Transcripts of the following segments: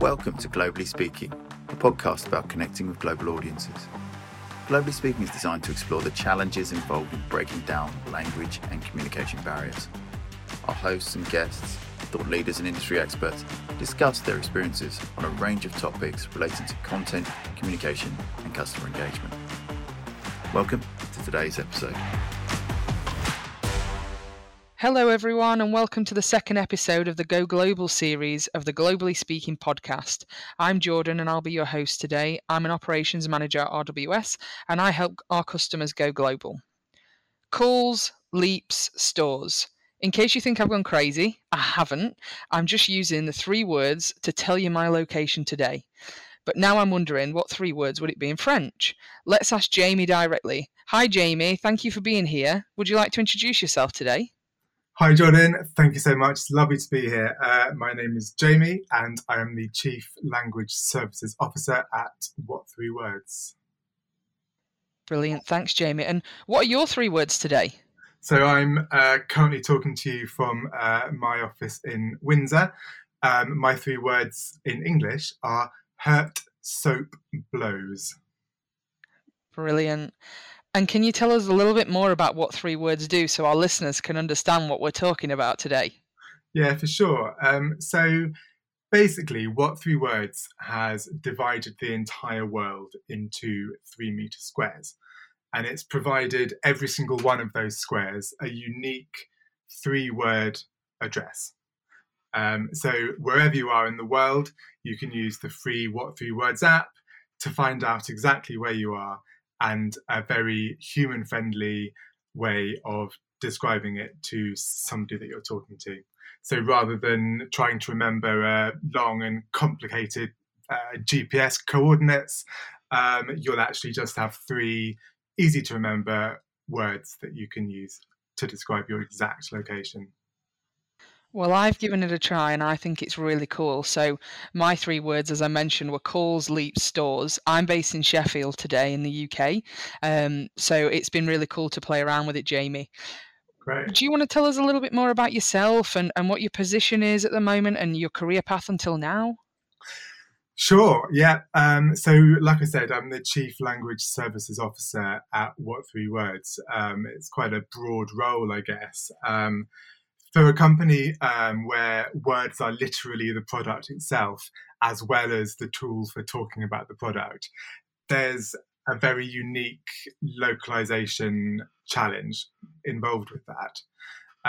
Welcome to Globally Speaking, a podcast about connecting with global audiences. Globally Speaking is designed to explore the challenges involved in breaking down language and communication barriers. Our hosts and guests, thought leaders and industry experts, discuss their experiences on a range of topics relating to content, communication, and customer engagement. Welcome to today's episode. Hello, everyone, and welcome to the second episode of the Go Global series of the Globally Speaking podcast. I'm Jordan, and I'll be your host today. I'm an operations manager at RWS, and I help our customers go global. Calls, leaps, stores. In case you think I've gone crazy, I haven't. I'm just using the three words to tell you my location today. But now I'm wondering what three words would it be in French? Let's ask Jamie directly. Hi, Jamie. Thank you for being here. Would you like to introduce yourself today? Hi, Jordan. Thank you so much. It's lovely to be here. Uh, my name is Jamie, and I am the Chief Language Services Officer at What Three Words. Brilliant. Thanks, Jamie. And what are your three words today? So, I'm uh, currently talking to you from uh, my office in Windsor. Um, my three words in English are hurt, soap, blows. Brilliant. And can you tell us a little bit more about what three words do so our listeners can understand what we're talking about today? Yeah, for sure. Um, so basically, what three words has divided the entire world into three meter squares. And it's provided every single one of those squares a unique three word address. Um, so wherever you are in the world, you can use the free What Three Words app to find out exactly where you are and a very human friendly way of describing it to somebody that you're talking to. So rather than trying to remember uh, long and complicated uh, GPS coordinates, um, you'll actually just have three easy to remember words that you can use to describe your exact location. Well, I've given it a try and I think it's really cool. So, my three words, as I mentioned, were calls, leaps, stores. I'm based in Sheffield today in the UK. Um, so, it's been really cool to play around with it, Jamie. Great. Do you want to tell us a little bit more about yourself and, and what your position is at the moment and your career path until now? Sure. Yeah. Um, so, like I said, I'm the Chief Language Services Officer at What Three Words. Um, it's quite a broad role, I guess. Um, for a company um, where words are literally the product itself, as well as the tools for talking about the product, there's a very unique localization challenge involved with that.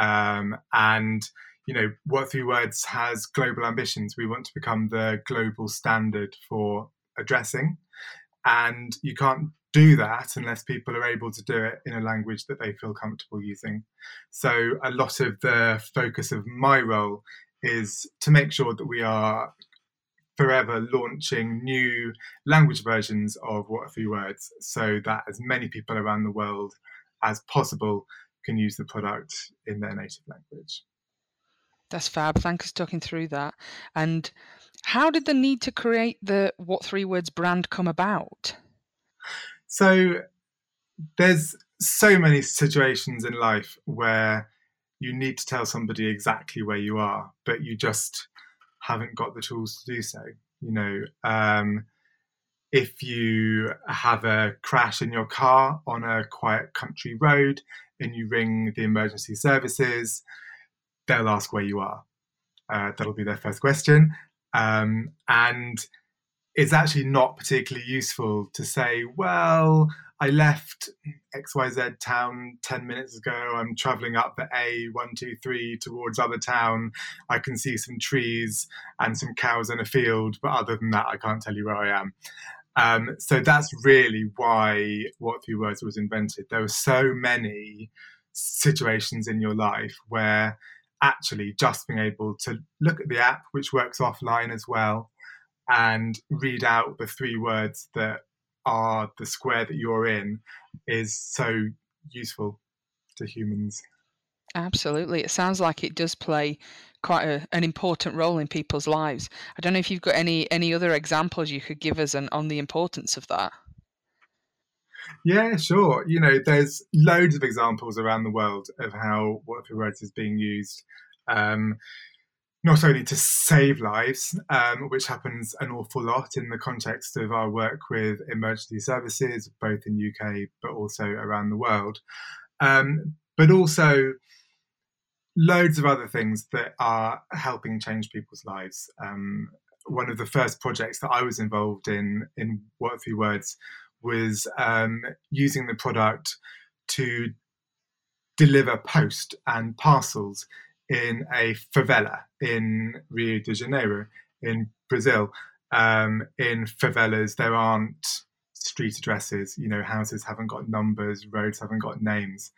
Um, and you know, What Three Words has global ambitions. We want to become the global standard for addressing, and you can't do that unless people are able to do it in a language that they feel comfortable using. So, a lot of the focus of my role is to make sure that we are forever launching new language versions of What Three Words so that as many people around the world as possible can use the product in their native language. That's fab. Thanks for talking through that. And how did the need to create the What Three Words brand come about? So there's so many situations in life where you need to tell somebody exactly where you are, but you just haven't got the tools to do so. You know, um, if you have a crash in your car on a quiet country road and you ring the emergency services, they'll ask where you are. Uh, that'll be their first question. Um, and it's actually not particularly useful to say, well, I left XYZ town 10 minutes ago. I'm traveling up the A123 towards other town. I can see some trees and some cows in a field, but other than that, I can't tell you where I am. Um, so that's really why What Three Words was invented. There were so many situations in your life where actually just being able to look at the app, which works offline as well, and read out the three words that are the square that you're in is so useful to humans. Absolutely. It sounds like it does play quite a, an important role in people's lives. I don't know if you've got any any other examples you could give us on, on the importance of that. Yeah, sure. You know, there's loads of examples around the world of how What Three Words is being used. Um, not only to save lives, um, which happens an awful lot in the context of our work with emergency services, both in UK but also around the world, um, but also loads of other things that are helping change people's lives. Um, one of the first projects that I was involved in in What Three Words was um, using the product to deliver post and parcels in a favela in Rio de Janeiro in Brazil. Um, in favelas, there aren't street addresses. You know, houses haven't got numbers, roads haven't got names.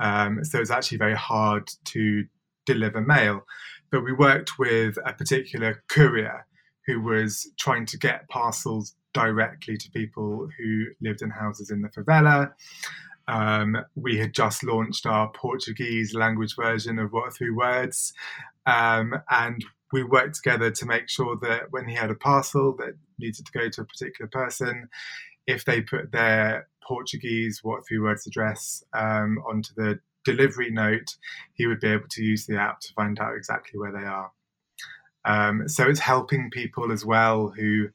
Um, so it's actually very hard to deliver mail. But we worked with a particular courier who was trying to get parcels directly to people who lived in houses in the favela. Um, we had just launched our Portuguese language version of What Three Words, um, and we worked together to make sure that when he had a parcel that needed to go to a particular person, if they put their Portuguese What Three Words address um, onto the delivery note, he would be able to use the app to find out exactly where they are. Um, so it's helping people as well who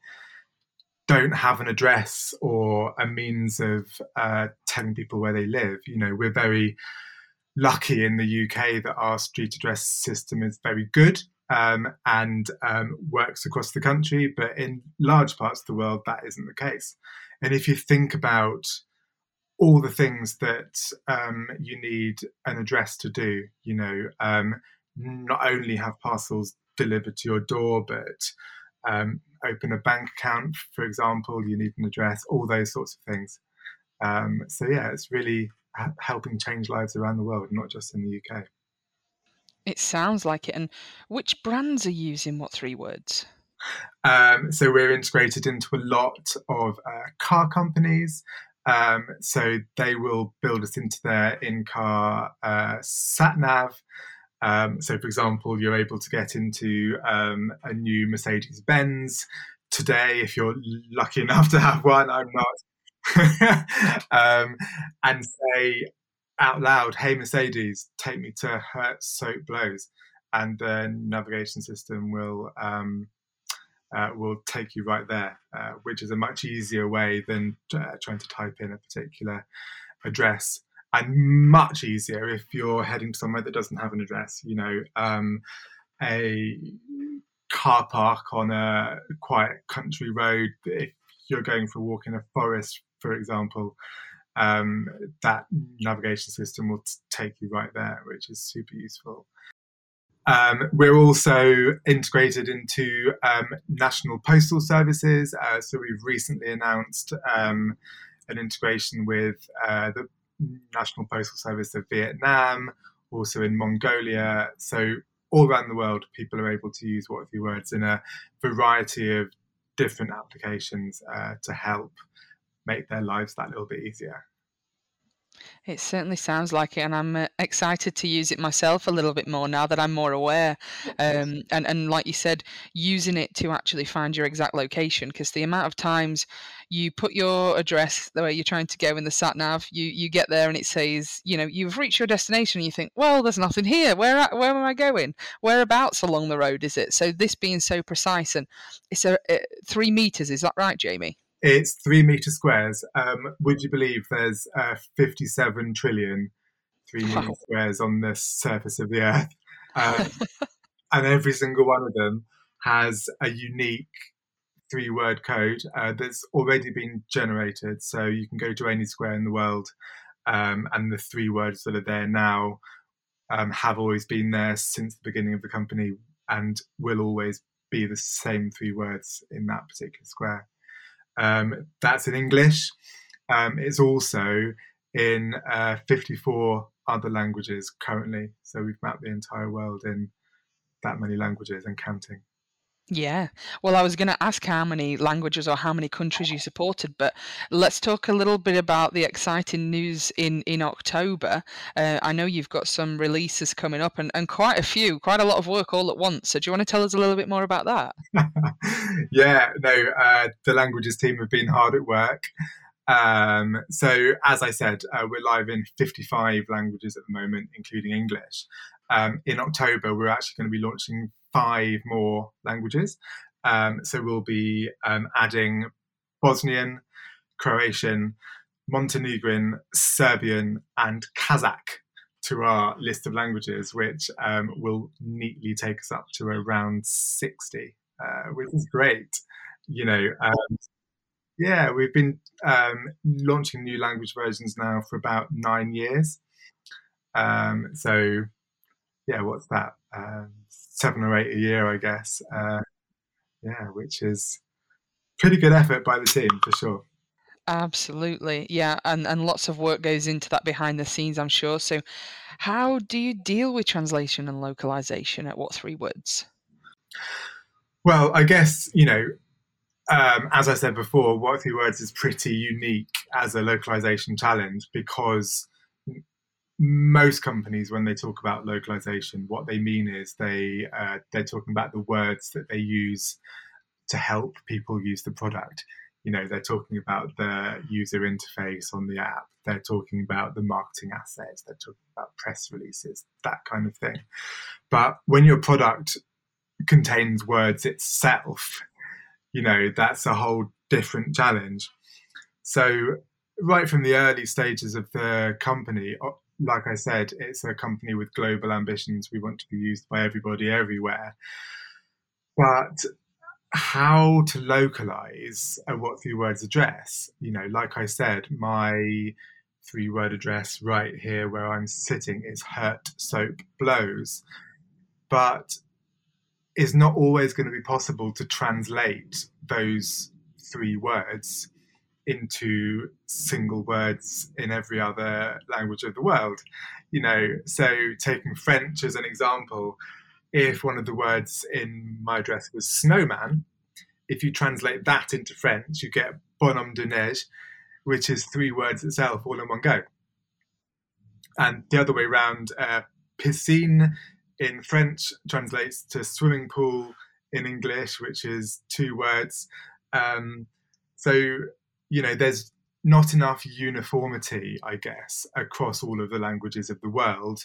don't have an address or a means of uh, telling people where they live. You know, we're very lucky in the UK that our street address system is very good um, and um, works across the country, but in large parts of the world, that isn't the case. And if you think about all the things that um, you need an address to do, you know, um, not only have parcels delivered to your door, but um, open a bank account, for example, you need an address, all those sorts of things. Um, so yeah, it's really ha- helping change lives around the world, not just in the UK. It sounds like it. And which brands are using what three words? Um, so we're integrated into a lot of uh, car companies. Um, so they will build us into their in-car uh, sat nav. Um, so, for example, you're able to get into um, a new Mercedes Benz today if you're lucky enough to have one. I'm not. um, and say out loud, "Hey Mercedes, take me to Hurt Soap Blows," and the navigation system will um, uh, will take you right there, uh, which is a much easier way than uh, trying to type in a particular address and much easier if you're heading somewhere that doesn't have an address. You know, um, a car park on a quiet country road. If you're going for a walk in a forest, for example, um, that navigation system will take you right there, which is super useful. Um, we're also integrated into um, national postal services. Uh, so we've recently announced um, an integration with uh, the National Postal Service of Vietnam, also in Mongolia. So all around the world, people are able to use What Three Words in a variety of different applications uh, to help make their lives that little bit easier. It certainly sounds like it, and I'm uh, excited to use it myself a little bit more now that I'm more aware. Um, and and like you said, using it to actually find your exact location, because the amount of times you put your address the way you're trying to go in the sat nav, you you get there and it says, you know, you've reached your destination, and you think, well, there's nothing here. Where where am I going? Whereabouts along the road is it? So this being so precise, and it's a, a three meters. Is that right, Jamie? It's three meter squares. Um, would you believe there's uh, 57 trillion three meter wow. squares on the surface of the Earth? Um, and every single one of them has a unique three word code uh, that's already been generated. So you can go to any square in the world, um, and the three words that are there now um, have always been there since the beginning of the company and will always be the same three words in that particular square. Um, that's in English. Um, it's also in uh, 54 other languages currently. So we've mapped the entire world in that many languages and counting. Yeah. Well, I was going to ask how many languages or how many countries you supported, but let's talk a little bit about the exciting news in in October. Uh, I know you've got some releases coming up and, and quite a few, quite a lot of work all at once. So, do you want to tell us a little bit more about that? yeah, no, uh, the languages team have been hard at work. Um, so, as I said, uh, we're live in 55 languages at the moment, including English. Um, in October, we're actually going to be launching five more languages. Um, so, we'll be um, adding Bosnian, Croatian, Montenegrin, Serbian, and Kazakh to our list of languages, which um, will neatly take us up to around 60, uh, which is great. You know, um, yeah, we've been um, launching new language versions now for about nine years. Um, so, yeah, what's that? Um, seven or eight a year, I guess. Uh, yeah, which is pretty good effort by the team for sure. Absolutely. Yeah, and and lots of work goes into that behind the scenes, I'm sure. So how do you deal with translation and localization at what three words? Well, I guess, you know, um, as I said before, What Three Words is pretty unique as a localization challenge because most companies, when they talk about localization, what they mean is they uh, they're talking about the words that they use to help people use the product. You know they're talking about the user interface on the app. They're talking about the marketing assets. They're talking about press releases that kind of thing. But when your product contains words itself you know that's a whole different challenge. So right from the early stages of the company like i said it's a company with global ambitions. We want to be used by everybody everywhere. But how to localize what three words address. You know, like I said, my three word address right here where I'm sitting is hurt soap blows, but is not always going to be possible to translate those three words into single words in every other language of the world. You know, so taking French as an example, if one of the words in my address was snowman, if you translate that into French, you get bonhomme de neige, which is three words itself all in one go. And the other way around, uh, piscine in French translates to swimming pool in English, which is two words. Um, so, you know, there's not enough uniformity, I guess, across all of the languages of the world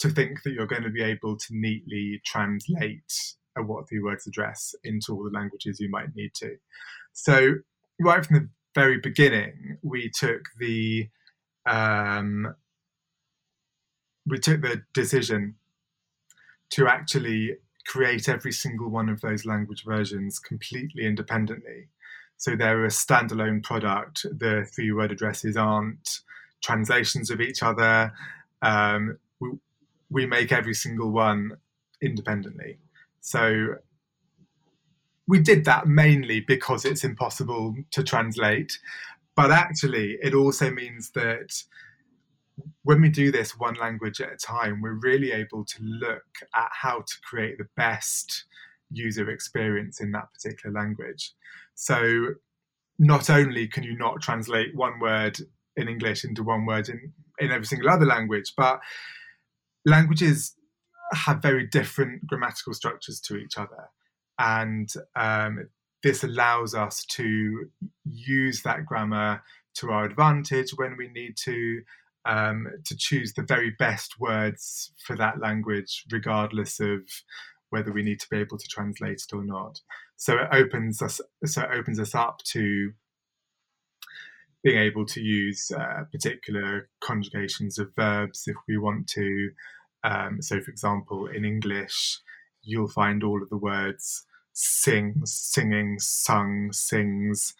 to think that you're going to be able to neatly translate a what three words address into all the languages you might need to. So, right from the very beginning, we took the um, we took the decision to actually create every single one of those language versions completely independently so they're a standalone product. The three word addresses aren't translations of each other. Um, we, we make every single one independently. So we did that mainly because it's impossible to translate. But actually, it also means that when we do this one language at a time, we're really able to look at how to create the best user experience in that particular language. So not only can you not translate one word in English into one word in, in every single other language, but languages have very different grammatical structures to each other. And um, this allows us to use that grammar to our advantage when we need to, um, to choose the very best words for that language, regardless of whether we need to be able to translate it or not. So it opens us so it opens us up to being able to use uh, particular conjugations of verbs if we want to. Um, so, for example, in English, you'll find all of the words sing, singing, sung, sings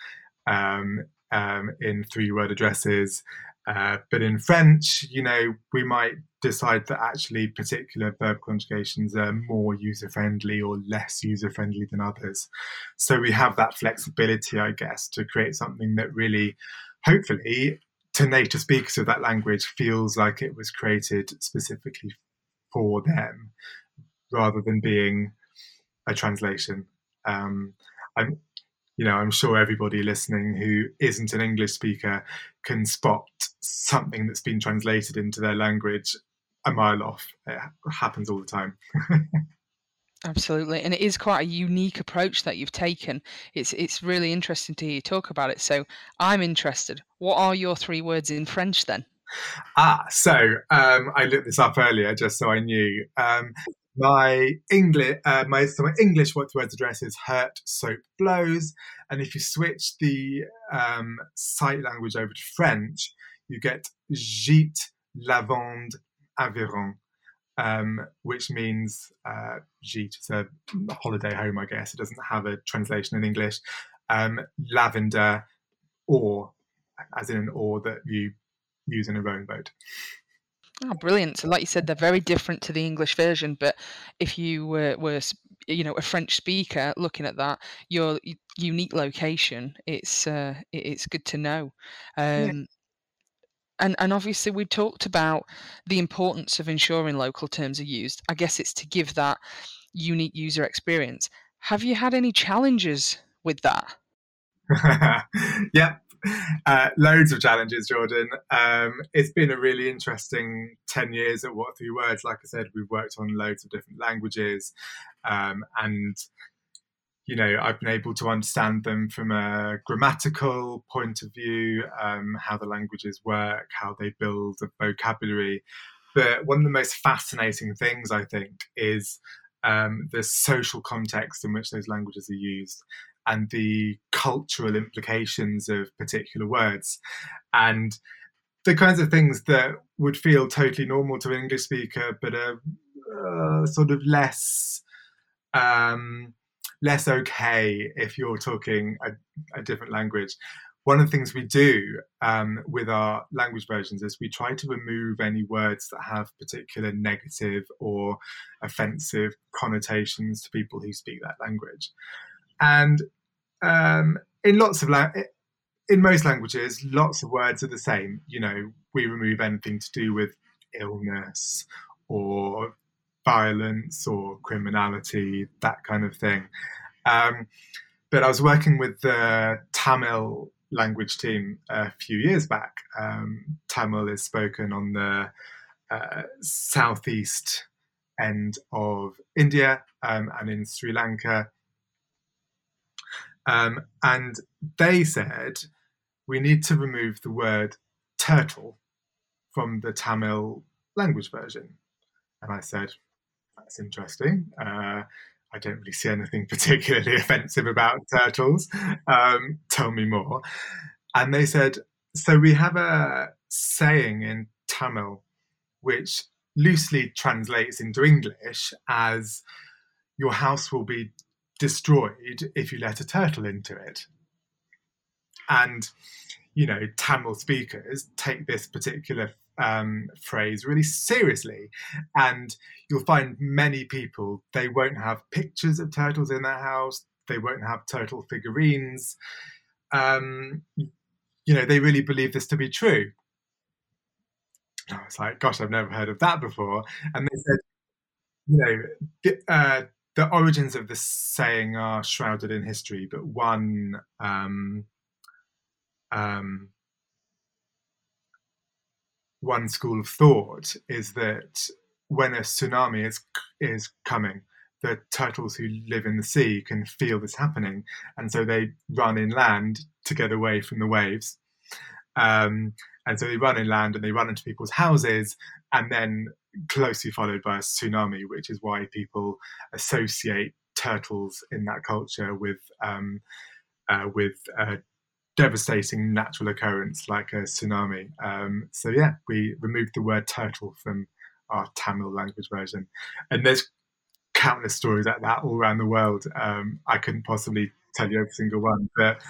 um, um, in three word addresses. Uh, but in French, you know, we might decide that actually particular verb conjugations are more user friendly or less user friendly than others. So we have that flexibility, I guess, to create something that really, hopefully, to native speakers of that language feels like it was created specifically for them rather than being a translation. Um, I'm you know, I'm sure everybody listening who isn't an English speaker can spot something that's been translated into their language a mile off. It happens all the time. Absolutely, and it is quite a unique approach that you've taken. It's it's really interesting to hear you talk about it. So I'm interested. What are your three words in French then? Ah, so um, I looked this up earlier just so I knew. Um, my English, uh, my so my English what words address is hurt, soap, blows, and if you switch the um, site language over to French, you get gîte, lavande, Aviron um, which means uh, gîte is a holiday home, I guess. It doesn't have a translation in English. Um, lavender, or as in an oar that you use in a rowing boat. Oh, brilliant! So, like you said, they're very different to the English version. But if you were, were you know, a French speaker looking at that, your unique location, it's uh, it's good to know. Um, yeah and and obviously we talked about the importance of ensuring local terms are used. I guess it's to give that unique user experience. Have you had any challenges with that? yep, uh, loads of challenges, Jordan. Um, it's been a really interesting 10 years at What Three Words. Like I said, we've worked on loads of different languages um, and you know, I've been able to understand them from a grammatical point of view, um, how the languages work, how they build a vocabulary. But one of the most fascinating things, I think, is um, the social context in which those languages are used and the cultural implications of particular words. And the kinds of things that would feel totally normal to an English speaker, but are uh, sort of less. Um, less okay if you're talking a, a different language. One of the things we do um, with our language versions is we try to remove any words that have particular negative or offensive connotations to people who speak that language. And um, in lots of la- in most languages, lots of words are the same. You know, we remove anything to do with illness or violence or criminality, that kind of thing. Um, but I was working with the Tamil language team a few years back. Um, Tamil is spoken on the uh, southeast end of India um, and in Sri Lanka. Um, and they said we need to remove the word turtle from the Tamil language version. And I said, that's interesting. Uh, I don't really see anything particularly offensive about turtles. Um, tell me more. And they said, so we have a saying in Tamil which loosely translates into English as your house will be destroyed if you let a turtle into it. And, you know, Tamil speakers take this particular um, phrase really seriously. And you'll find many people, they won't have pictures of turtles in their house, they won't have turtle figurines. Um, you know, they really believe this to be true. I was like, gosh, I've never heard of that before. And they said, you know, the, uh, the origins of this saying are shrouded in history, but one um, um, one school of thought is that when a tsunami is is coming, the turtles who live in the sea can feel this happening, and so they run inland to get away from the waves. Um, and so they run inland and they run into people's houses, and then closely followed by a tsunami, which is why people associate turtles in that culture with um, uh, with uh, devastating natural occurrence like a tsunami. Um, so yeah, we removed the word turtle from our Tamil language version, and there's countless stories like that all around the world. Um, I couldn't possibly tell you every single one, but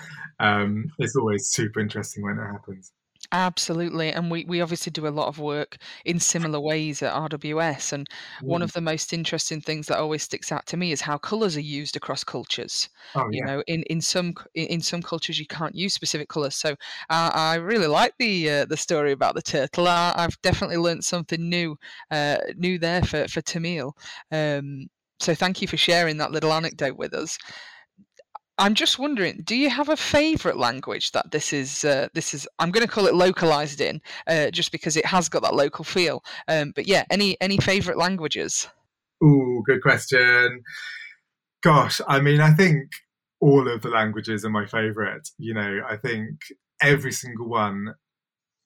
um, it's always super interesting when it happens. Absolutely. And we, we obviously do a lot of work in similar ways at RWS. And one mm. of the most interesting things that always sticks out to me is how colors are used across cultures. Oh, you know, in, in some in some cultures you can't use specific colors. So uh, I really like the uh, the story about the turtle. I, I've definitely learned something new uh, new there for for Tamil. Um, so thank you for sharing that little anecdote with us. I'm just wondering, do you have a favorite language that this is? Uh, this is. I'm going to call it localized in, uh, just because it has got that local feel. Um, but yeah, any any favorite languages? Ooh, good question. Gosh, I mean, I think all of the languages are my favorite. You know, I think every single one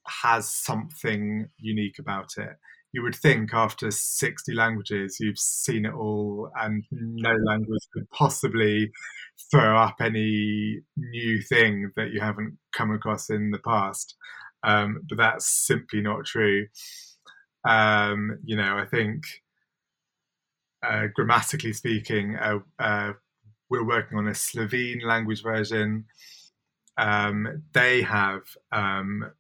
has something unique about it. You would think after 60 languages, you've seen it all, and no language could possibly throw up any new thing that you haven't come across in the past. Um, but that's simply not true. Um, you know, I think uh, grammatically speaking, uh, uh, we're working on a Slovene language version. Um, they have um,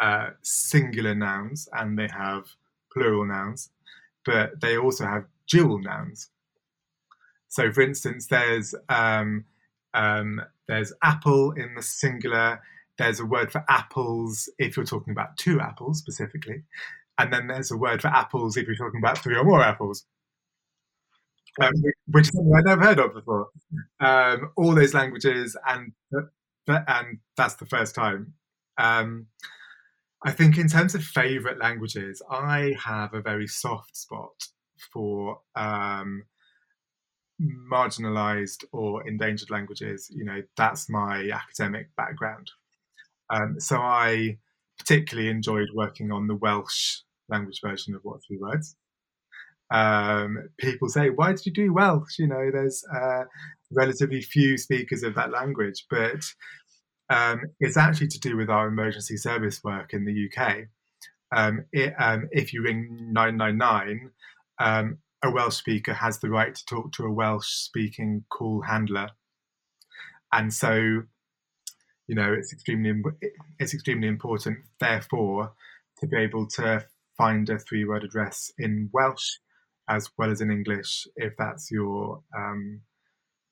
uh, singular nouns and they have plural nouns, but they also have dual nouns. So, for instance, there's um, um, there's apple in the singular. There's a word for apples if you're talking about two apples specifically, and then there's a word for apples if you're talking about three or more apples. Um, which is something I'd never heard of before. Um, all those languages, and and that's the first time. I think in terms of favorite languages, I have a very soft spot for um, marginalized or endangered languages. You know, that's my academic background. Um, so I particularly enjoyed working on the Welsh language version of What Three Words. Um, people say, "Why did you do Welsh?" You know, there's uh, relatively few speakers of that language, but um, it's actually to do with our emergency service work in the UK. Um, it, um, if you ring 999, um, a Welsh speaker has the right to talk to a Welsh speaking call handler. And so, you know, it's extremely it's extremely important, therefore, to be able to find a three word address in Welsh as well as in English if that's your um,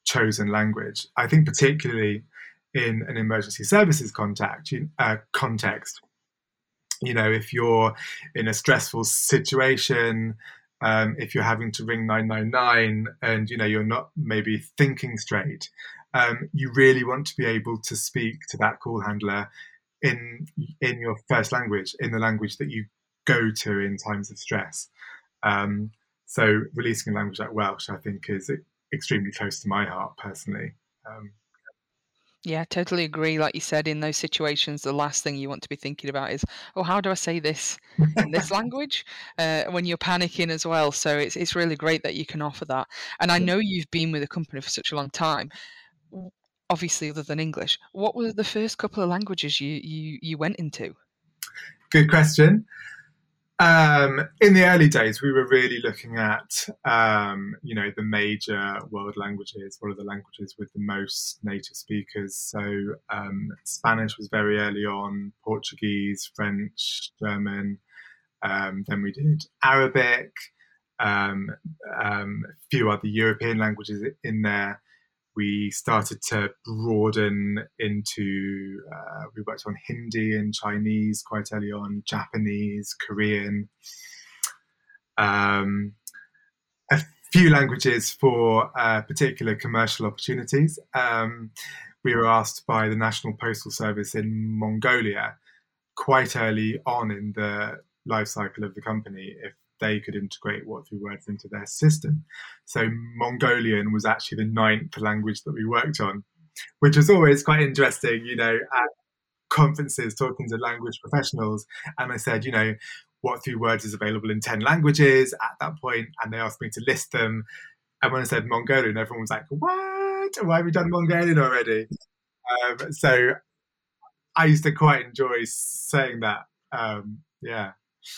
chosen language. I think particularly in an emergency services contact uh, context, you know, if you're in a stressful situation, um, if you're having to ring 999 and you know you're not maybe thinking straight, um, you really want to be able to speak to that call handler in in your first language, in the language that you go to in times of stress. Um, so releasing a language like Welsh, I think, is extremely close to my heart personally. Um, yeah, totally agree. Like you said, in those situations, the last thing you want to be thinking about is, oh, how do I say this in this language? Uh, when you're panicking as well. So it's it's really great that you can offer that. And I know you've been with the company for such a long time. Obviously, other than English, what were the first couple of languages you you you went into? Good question. Um, in the early days, we were really looking at, um, you know, the major world languages. What are the languages with the most native speakers? So um, Spanish was very early on, Portuguese, French, German. Um, then we did Arabic, um, um, a few other European languages in there we started to broaden into uh, we worked on hindi and chinese quite early on japanese korean. Um, a few languages for uh, particular commercial opportunities. Um, we were asked by the national postal service in mongolia quite early on in the life cycle of the company if they could integrate what three words into their system. So Mongolian was actually the ninth language that we worked on, which was always quite interesting, you know, at conferences talking to language professionals. And I said, you know, what three words is available in 10 languages at that point, and they asked me to list them. And when I said Mongolian, everyone was like, what? Why have we done Mongolian already? Um, so I used to quite enjoy saying that. Um, yeah.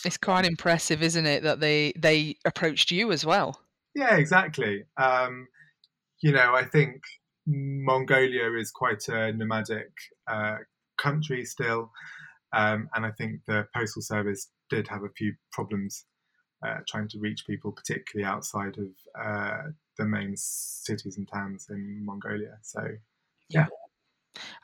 It's quite impressive, isn't it, that they they approached you as well? Yeah, exactly. Um, you know, I think Mongolia is quite a nomadic uh, country still, um, and I think the postal service did have a few problems uh, trying to reach people, particularly outside of uh, the main cities and towns in Mongolia. So, yeah.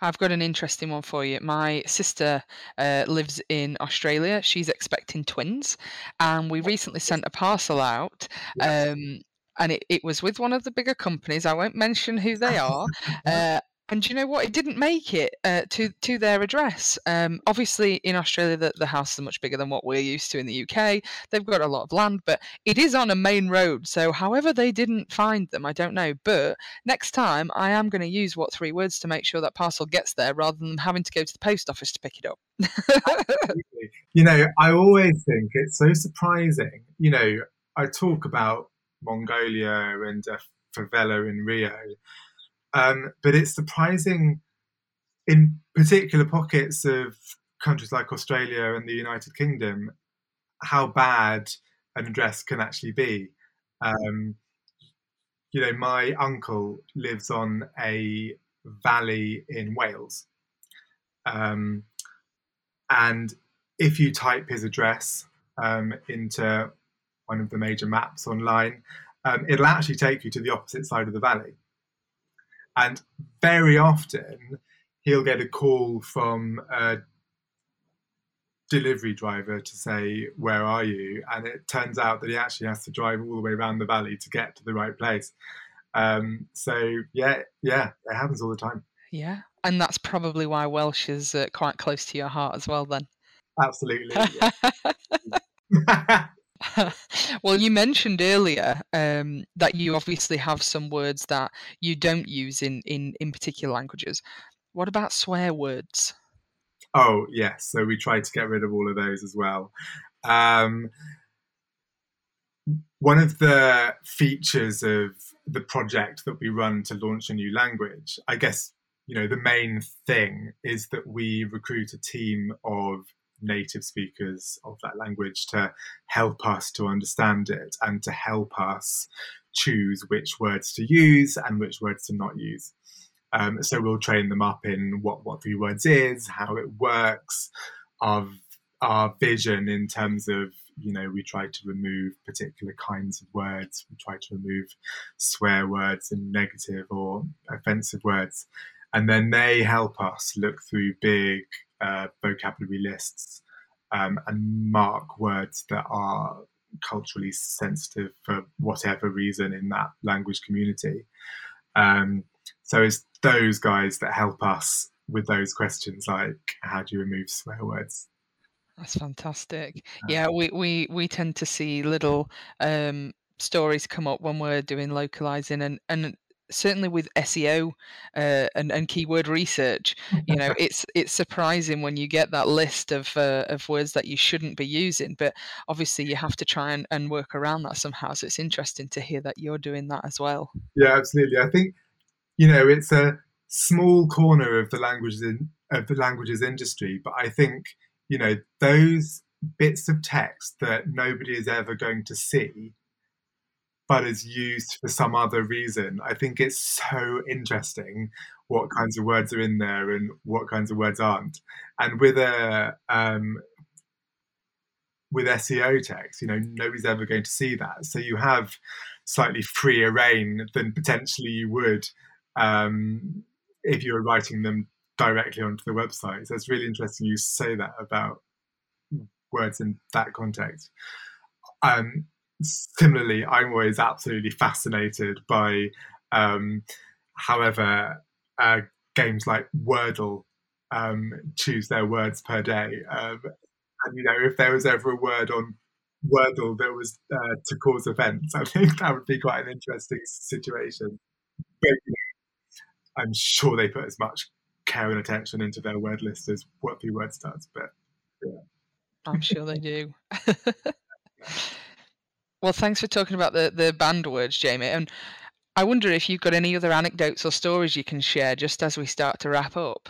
I've got an interesting one for you. My sister uh, lives in Australia. She's expecting twins, and we recently sent a parcel out. Um, and it, it was with one of the bigger companies. I won't mention who they are. Uh, And you know what? It didn't make it uh, to to their address. Um, obviously, in Australia, the, the houses are much bigger than what we're used to in the UK. They've got a lot of land, but it is on a main road. So, however they didn't find them, I don't know. But next time, I am going to use what three words to make sure that parcel gets there, rather than having to go to the post office to pick it up. you know, I always think it's so surprising. You know, I talk about Mongolia and a favela in Rio um, but it's surprising in particular pockets of countries like Australia and the United Kingdom how bad an address can actually be. Um, you know, my uncle lives on a valley in Wales. Um, and if you type his address um, into one of the major maps online, um, it'll actually take you to the opposite side of the valley. And very often he'll get a call from a delivery driver to say, Where are you? And it turns out that he actually has to drive all the way around the valley to get to the right place. Um, so, yeah, yeah, it happens all the time. Yeah. And that's probably why Welsh is uh, quite close to your heart as well, then. Absolutely. well, you mentioned earlier um, that you obviously have some words that you don't use in, in, in particular languages. What about swear words? Oh, yes. So we tried to get rid of all of those as well. Um, one of the features of the project that we run to launch a new language, I guess, you know, the main thing is that we recruit a team of native speakers of that language to help us to understand it and to help us choose which words to use and which words to not use. Um, so we'll train them up in what what three words is, how it works, our our vision in terms of you know we try to remove particular kinds of words, we try to remove swear words and negative or offensive words, and then they help us look through big uh, vocabulary lists um, and mark words that are culturally sensitive for whatever reason in that language community. Um, so it's those guys that help us with those questions like how do you remove swear words? That's fantastic. Yeah, we, we, we tend to see little um, stories come up when we're doing localizing and, and certainly with SEO uh, and, and keyword research, you know, it's it's surprising when you get that list of uh, of words that you shouldn't be using. But obviously, you have to try and, and work around that somehow. So it's interesting to hear that you're doing that as well. Yeah, absolutely. I think you know it's a small corner of the languages in, of the languages industry, but I think you know those bits of text that nobody is ever going to see but is used for some other reason. I think it's so interesting what kinds of words are in there and what kinds of words aren't. And with a um, with SEO text, you know, nobody's ever going to see that. So you have slightly freer rein than potentially you would um, if you were writing them directly onto the website. So it's really interesting you say that about words in that context. Um, similarly, I'm always absolutely fascinated by, um, however, uh, games like Wordle um, choose their words per day. Um, and, you know, if there was ever a word on Wordle that was uh, to cause offence, I think that would be quite an interesting situation. But, you know, I'm sure they put as much care and attention into their word list as what the words does, but yeah. I'm sure they do. Well, thanks for talking about the, the banned words, Jamie. And I wonder if you've got any other anecdotes or stories you can share just as we start to wrap up.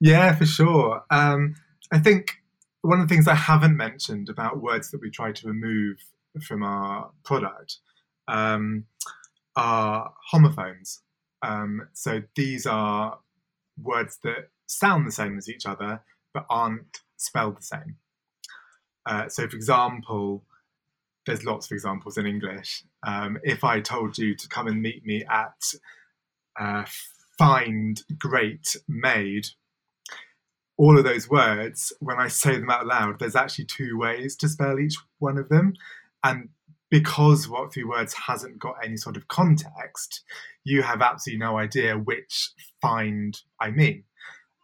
Yeah, for sure. Um, I think one of the things I haven't mentioned about words that we try to remove from our product um, are homophones. Um, so these are words that sound the same as each other but aren't spelled the same. Uh, so, for example, there's lots of examples in English. Um, if I told you to come and meet me at uh, find great made, all of those words, when I say them out loud, there's actually two ways to spell each one of them. And because what three words hasn't got any sort of context, you have absolutely no idea which find I mean.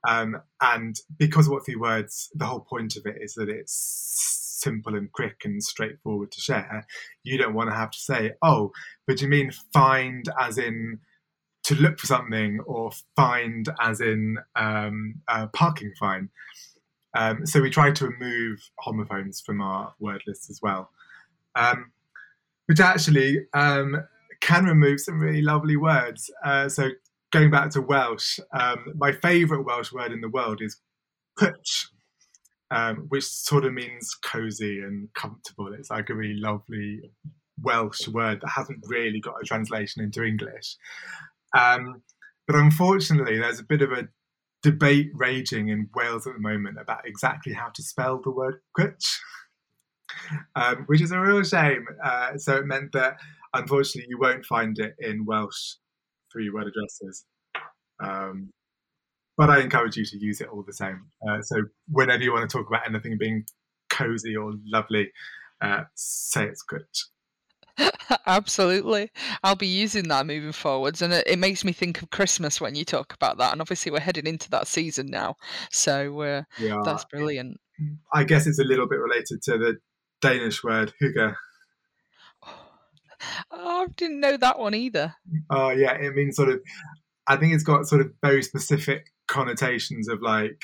Um, and because what three words, the whole point of it is that it's simple and quick and straightforward to share, you don't want to have to say, oh, but you mean find as in to look for something or find as in um, parking fine. Um, so we try to remove homophones from our word list as well, um, which actually um, can remove some really lovely words. Uh, so going back to Welsh, um, my favourite Welsh word in the world is cwtch, um, which sort of means cozy and comfortable. It's like a really lovely Welsh word that hasn't really got a translation into English. Um, but unfortunately, there's a bit of a debate raging in Wales at the moment about exactly how to spell the word cwtch, um, which is a real shame. Uh, so it meant that unfortunately you won't find it in Welsh three word addresses. Um, but I encourage you to use it all the same. Uh, so whenever you want to talk about anything being cozy or lovely, uh, say it's good. Absolutely. I'll be using that moving forwards. And it, it, makes me think of Christmas when you talk about that. And obviously, we're heading into that season now. So uh, yeah. that's brilliant. I guess it's a little bit related to the Danish word hygge. Oh, I didn't know that one either. Oh, yeah. It means sort of, I think it's got sort of very specific connotations of like,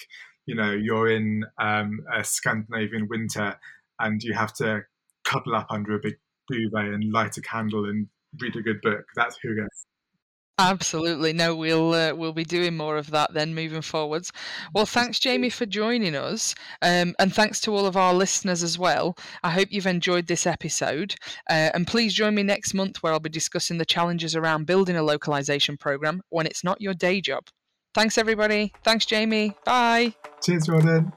you know, you're in um, a Scandinavian winter and you have to cuddle up under a big duvet and light a candle and read a good book. That's hygge. Absolutely. No, we'll uh, we'll be doing more of that then moving forwards. Well, thanks Jamie for joining us, um, and thanks to all of our listeners as well. I hope you've enjoyed this episode, uh, and please join me next month where I'll be discussing the challenges around building a localization program when it's not your day job. Thanks everybody. Thanks Jamie. Bye. Cheers, Jordan.